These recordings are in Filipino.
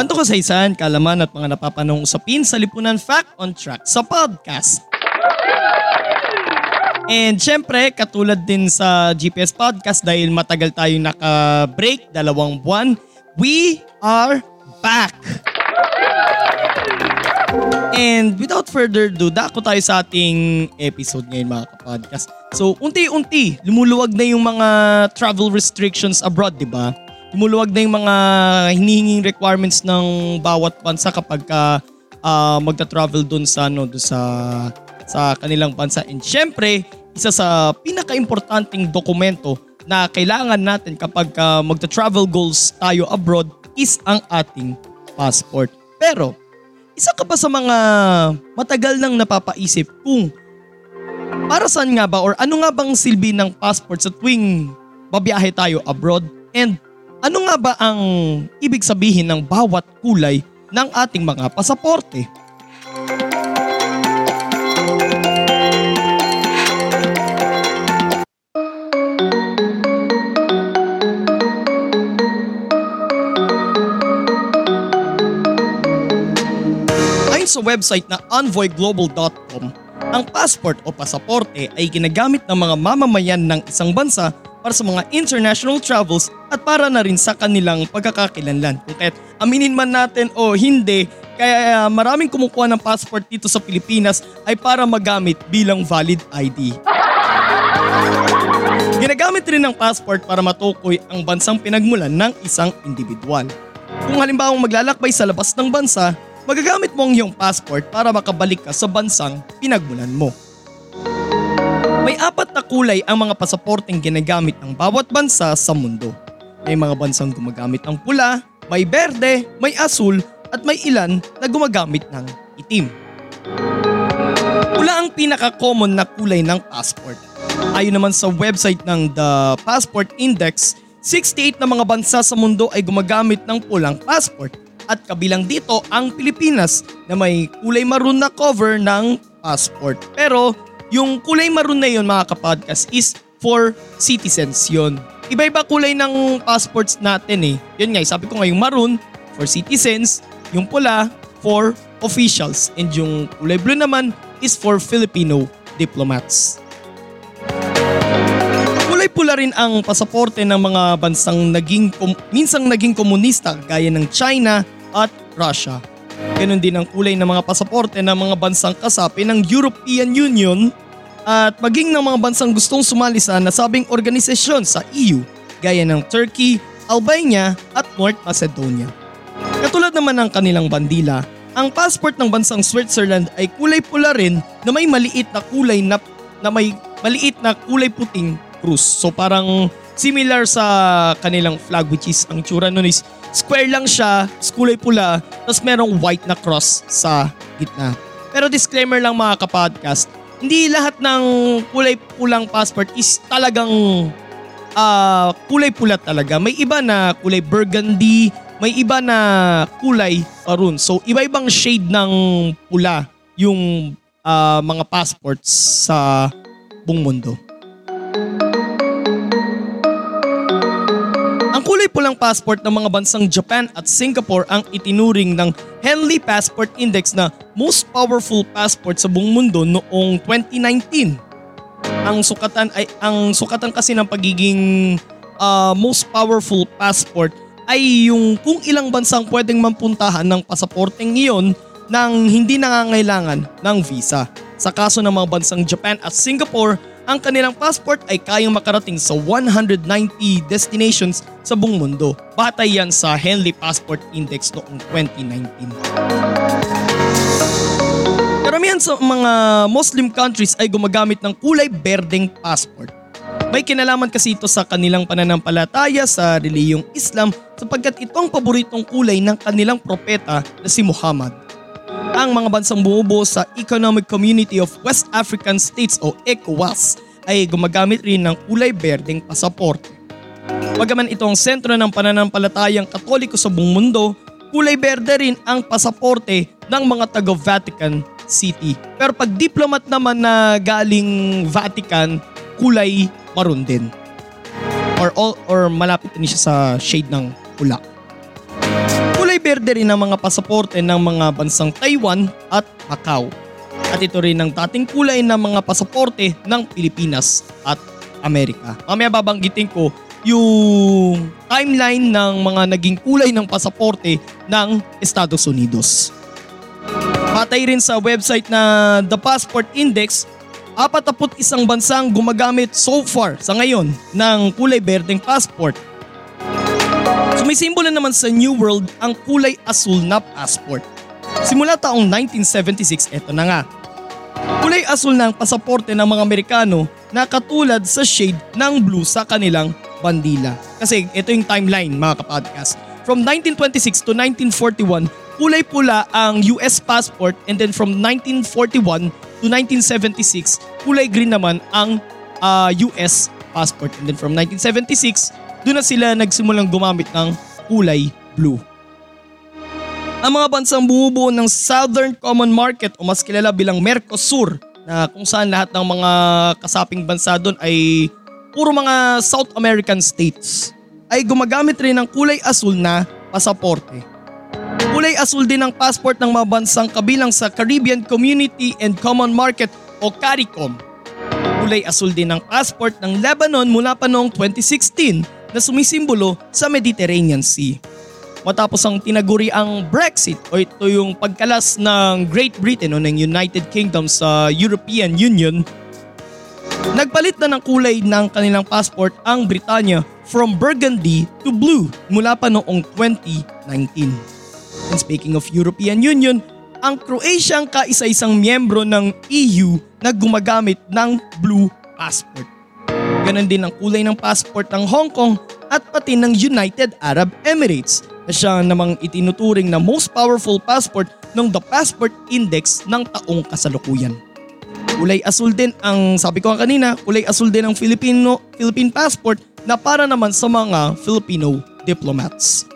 Kwento ko sa isan, kalaman at mga napapanong usapin sa Lipunan Fact on Track sa podcast. And syempre, katulad din sa GPS podcast dahil matagal tayong naka-break, dalawang buwan, we are back! And without further ado, dako tayo sa ating episode ngayon mga kapodcast. So, unti-unti, lumuluwag na yung mga travel restrictions abroad, di ba? Lumuluwag na yung mga hinihinging requirements ng bawat bansa kapag ka, ah, magta-travel dun sa, ano, dun sa, sa kanilang bansa. And syempre, isa sa pinaka-importanting dokumento na kailangan natin kapag ka magta-travel goals tayo abroad is ang ating passport. Pero, isa ka ba sa mga matagal nang napapaisip kung para saan nga ba or ano nga bang silbi ng passport sa tuwing babiyahe tayo abroad? And ano nga ba ang ibig sabihin ng bawat kulay ng ating mga pasaporte? Sa website na envoyglobal.com, ang passport o pasaporte ay ginagamit ng mga mamamayan ng isang bansa para sa mga international travels at para na rin sa kanilang pagkakakilanlan. Kung kahit aminin man natin o hindi, kaya maraming kumukuha ng passport dito sa Pilipinas ay para magamit bilang valid ID. Ginagamit rin ng passport para matukoy ang bansang pinagmulan ng isang individual. Kung halimbawa maglalakbay sa labas ng bansa, magagamit mo ang iyong passport para makabalik ka sa bansang pinagmulan mo. May apat na kulay ang mga pasaporteng ginagamit ng bawat bansa sa mundo. May mga bansang gumagamit ng pula, may berde, may asul at may ilan na gumagamit ng itim. Pula ang pinaka-common na kulay ng passport. Ayon naman sa website ng The Passport Index, 68 na mga bansa sa mundo ay gumagamit ng pulang passport at kabilang dito ang Pilipinas na may kulay maroon na cover ng passport. Pero yung kulay maroon na yun mga kapodcast is for citizens yun. Iba-iba kulay ng passports natin eh. Yun nga, sabi ko nga yung maroon for citizens, yung pula for officials, and yung kulay blue naman is for Filipino diplomats. Kulay pula rin ang pasaporte ng mga bansang naging kom- minsang naging komunista gaya ng China at Russia. Ganon din ang kulay ng mga pasaporte ng mga bansang kasapi ng European Union at maging ng mga bansang gustong sumali sa nasabing organisasyon sa EU gaya ng Turkey, Albania at North Macedonia. Katulad naman ng kanilang bandila, ang passport ng bansang Switzerland ay kulay pula rin na may maliit na kulay na, na may maliit na kulay puting krus. So parang similar sa kanilang flag which is ang tsura nun is square lang siya, kulay pula, tapos merong white na cross sa gitna. Pero disclaimer lang mga kapodcast, hindi lahat ng kulay pulang passport is talagang ah, kulay pula talaga. May iba na kulay burgundy, may iba na kulay maroon. So iba-ibang shade ng pula yung ah, mga passports sa buong mundo. Pulang passport ng mga bansang Japan at Singapore ang itinuring ng Henley Passport Index na most powerful passport sa buong mundo noong 2019. Ang sukatan ay ang sukatan kasi ng pagiging ah, most powerful passport ay yung kung ilang bansang pwedeng mampuntahan ng pasaporteng iyon nang hindi nangangailangan ng visa. Sa kaso ng mga bansang Japan at Singapore, ang kanilang passport ay kayang makarating sa 190 destinations sa buong mundo. Batay yan sa Henley Passport Index noong 2019. Karamihan sa mga Muslim countries ay gumagamit ng kulay berdeng passport. May kinalaman kasi ito sa kanilang pananampalataya sa reliyong Islam sapagkat ito ang paboritong kulay ng kanilang propeta na si Muhammad. Ang mga bansang bumubuo sa Economic Community of West African States o ECOWAS ay gumagamit rin ng kulay berdeng pasaporte. Bagaman ito ang sentro ng pananampalatayang katoliko sa buong mundo, kulay berde rin ang pasaporte ng mga taga-Vatican City. Pero pag diplomat naman na galing Vatican, kulay maroon din. Or, all, or malapit din siya sa shade ng pula. Kulay berde rin ang mga pasaporte ng mga bansang Taiwan at Macau. At ito rin ang dating kulay ng mga pasaporte ng Pilipinas at Amerika. Mamaya babanggitin ko yung timeline ng mga naging kulay ng pasaporte ng Estados Unidos. Patay rin sa website na The Passport Index, 41 bansang gumagamit so far sa ngayon ng kulay berdeng passport. Sumisimbolo naman sa New World ang kulay asul na passport. Simula taong 1976, eto na nga. Kulay asul na ang pasaporte ng mga Amerikano na katulad sa shade ng blue sa kanilang bandila. Kasi ito yung timeline mga kapodcast. From 1926 to 1941, kulay pula ang US passport and then from 1941 to 1976, kulay green naman ang uh, ah, US passport. And then from 1976, doon na sila nagsimulang gumamit ng kulay blue. Ang mga bansang bumubuo ng Southern Common Market o mas kilala bilang Mercosur na kung saan lahat ng mga kasaping bansa doon ay puro mga South American states ay gumagamit rin ng kulay asul na pasaporte. Kulay asul din ang passport ng mga bansang kabilang sa Caribbean Community and Common Market o CARICOM. Kulay asul din ang passport ng Lebanon mula pa noong 2016 na sumisimbolo sa Mediterranean Sea. Matapos ang tinaguri ang Brexit o ito yung pagkalas ng Great Britain o ng United Kingdom sa European Union, nagpalit na ng kulay ng kanilang passport ang Britanya from burgundy to blue mula pa noong 2019. And speaking of European Union, ang Croatia ang kaisa-isang miyembro ng EU na gumagamit ng blue passport. Ganon din ang kulay ng passport ng Hong Kong at pati ng United Arab Emirates na siya namang itinuturing na most powerful passport ng The Passport Index ng taong kasalukuyan. Kulay asul din ang, sabi ko kanina, kulay asul din ang Filipino, Philippine passport na para naman sa mga Filipino diplomats.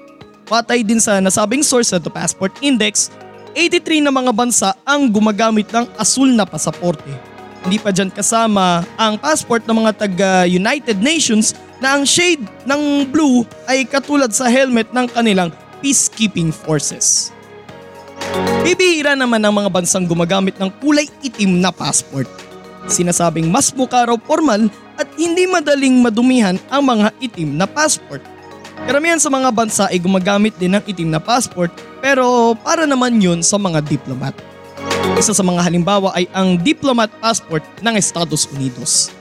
Patay din sa nasabing source sa The Passport Index, 83 na mga bansa ang gumagamit ng asul na pasaporte. Hindi pa dyan kasama ang passport ng mga taga-United Nations na ang shade ng blue ay katulad sa helmet ng kanilang peacekeeping forces. Bibihira naman ang mga bansang gumagamit ng kulay itim na passport. Sinasabing mas mukha raw formal at hindi madaling madumihan ang mga itim na passport. Karamihan sa mga bansa ay gumagamit din ng itim na passport pero para naman yun sa mga diplomat. Isa sa mga halimbawa ay ang diplomat passport ng Estados Unidos.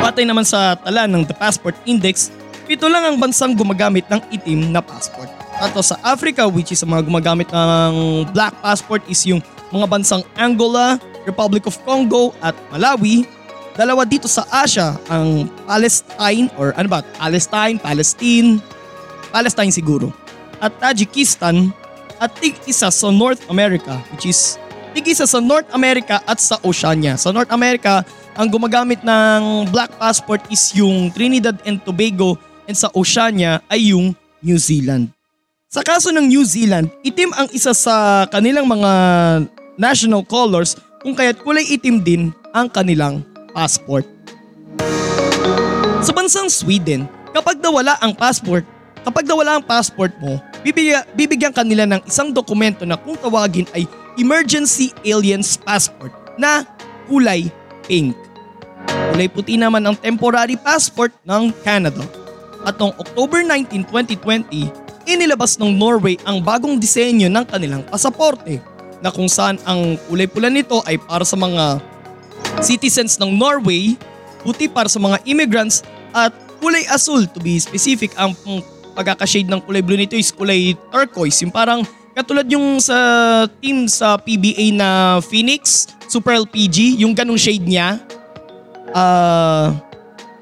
Batay naman sa tala ng The Passport Index, pito lang ang bansang gumagamit ng itim na passport. Ato sa Africa which is mga gumagamit ng black passport is yung mga bansang Angola, Republic of Congo at Malawi. Dalawa dito sa Asia ang Palestine or ano ba? Palestine, Palestine, Palestine siguro. At Tajikistan at tig isa sa North America which is tig isa sa North America at sa Oceania. Sa North America, ang gumagamit ng black passport is yung Trinidad and Tobago and sa Oceania ay yung New Zealand. Sa kaso ng New Zealand, itim ang isa sa kanilang mga national colors kung kaya't kulay itim din ang kanilang passport. Sa bansang Sweden, kapag nawala ang passport, kapag nawala ang passport mo, bibigyan, bibigyan kanila ng isang dokumento na kung tawagin ay Emergency Aliens Passport na kulay pink. Kulay puti naman ang temporary passport ng Canada. At noong October 19, 2020, inilabas ng Norway ang bagong disenyo ng kanilang pasaporte na kung saan ang kulay pula nito ay para sa mga citizens ng Norway, puti para sa mga immigrants at kulay asul to be specific ang pagkakashade ng kulay blue nito is kulay turquoise yung parang katulad yung sa team sa PBA na Phoenix Super LPG, yung ganung shade niya. Uh,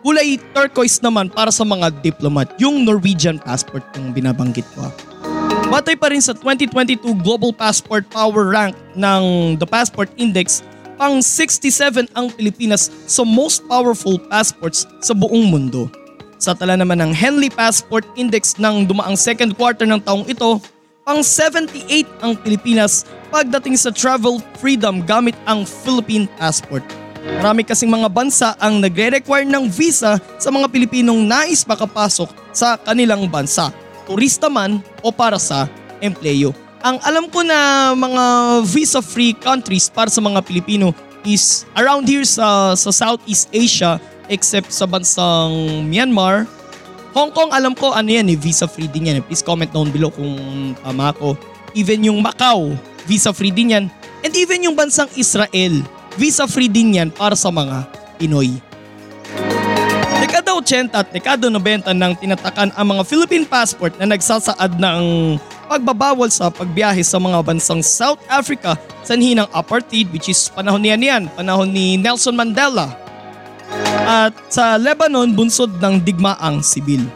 Kulay turquoise naman para sa mga diplomat, yung Norwegian passport yung binabanggit ko. Batay pa rin sa 2022 Global Passport Power Rank ng The Passport Index, pang 67 ang Pilipinas sa most powerful passports sa buong mundo. Sa tala naman ng Henley Passport Index ng dumaang second quarter ng taong ito, pang 78 ang Pilipinas pagdating sa travel freedom gamit ang Philippine Passport. Marami kasing mga bansa ang nagre-require ng visa sa mga Pilipinong nais makapasok sa kanilang bansa, turista man o para sa empleyo. Ang alam ko na mga visa-free countries para sa mga Pilipino is around here sa, sa Southeast Asia except sa bansang Myanmar. Hong Kong alam ko ano yan eh, visa-free din yan. Please comment down below kung tama ako. Even yung Macau, visa-free din yan. And even yung bansang Israel, visa-free din yan para sa mga Pinoy. Dekada 80 at dekada 90 nang tinatakan ang mga Philippine passport na nagsasaad ng pagbabawal sa pagbiyahe sa mga bansang South Africa sanhi ng apartheid which is panahon niyan yan, panahon ni Nelson Mandela. At sa Lebanon, bunsod ng digmaang sibil.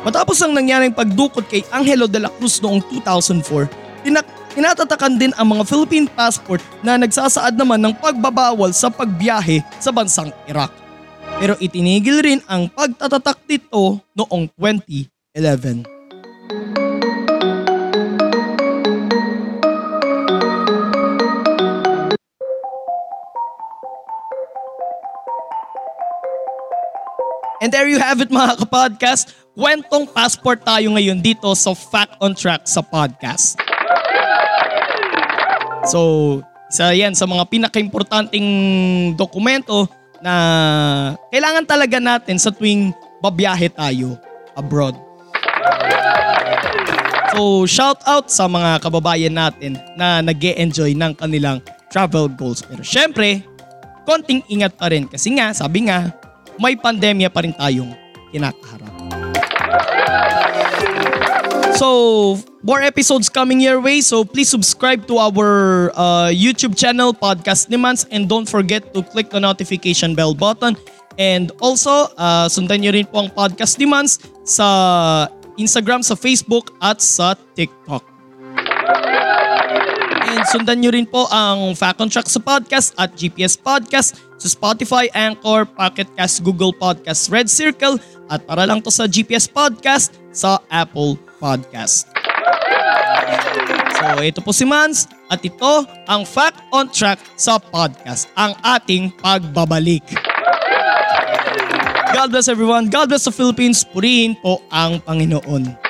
Matapos ang nangyaring pagdukot kay Angelo de la Cruz noong 2004, tinak tinatatakan din ang mga Philippine passport na nagsasaad naman ng pagbabawal sa pagbiyahe sa bansang Iraq. Pero itinigil rin ang pagtatatak dito noong 2011. And there you have it mga kapodcast. Kwentong passport tayo ngayon dito sa Fact on Track sa podcast. So, isa yan sa mga pinakaimportanteng dokumento na kailangan talaga natin sa tuwing babiyahe tayo abroad. So, shout out sa mga kababayan natin na nag enjoy ng kanilang travel goals. Pero syempre, konting ingat pa rin kasi nga, sabi nga, may pandemya pa rin tayong kinakaharap. So, more episodes coming your way. So, please subscribe to our uh, YouTube channel, Podcast Nimans. And don't forget to click the notification bell button. And also, uh, sundan nyo rin po ang Podcast Nimans sa Instagram, sa Facebook, at sa TikTok. And sundan nyo rin po ang Fact on Track sa podcast at GPS Podcast sa Spotify, Anchor, Pocket Cast, Google Podcast, Red Circle at para lang to sa GPS Podcast sa Apple Podcast. So ito po si Mans at ito ang Fact on Track sa podcast, ang ating pagbabalik. God bless everyone. God bless the Philippines. Purihin po ang Panginoon.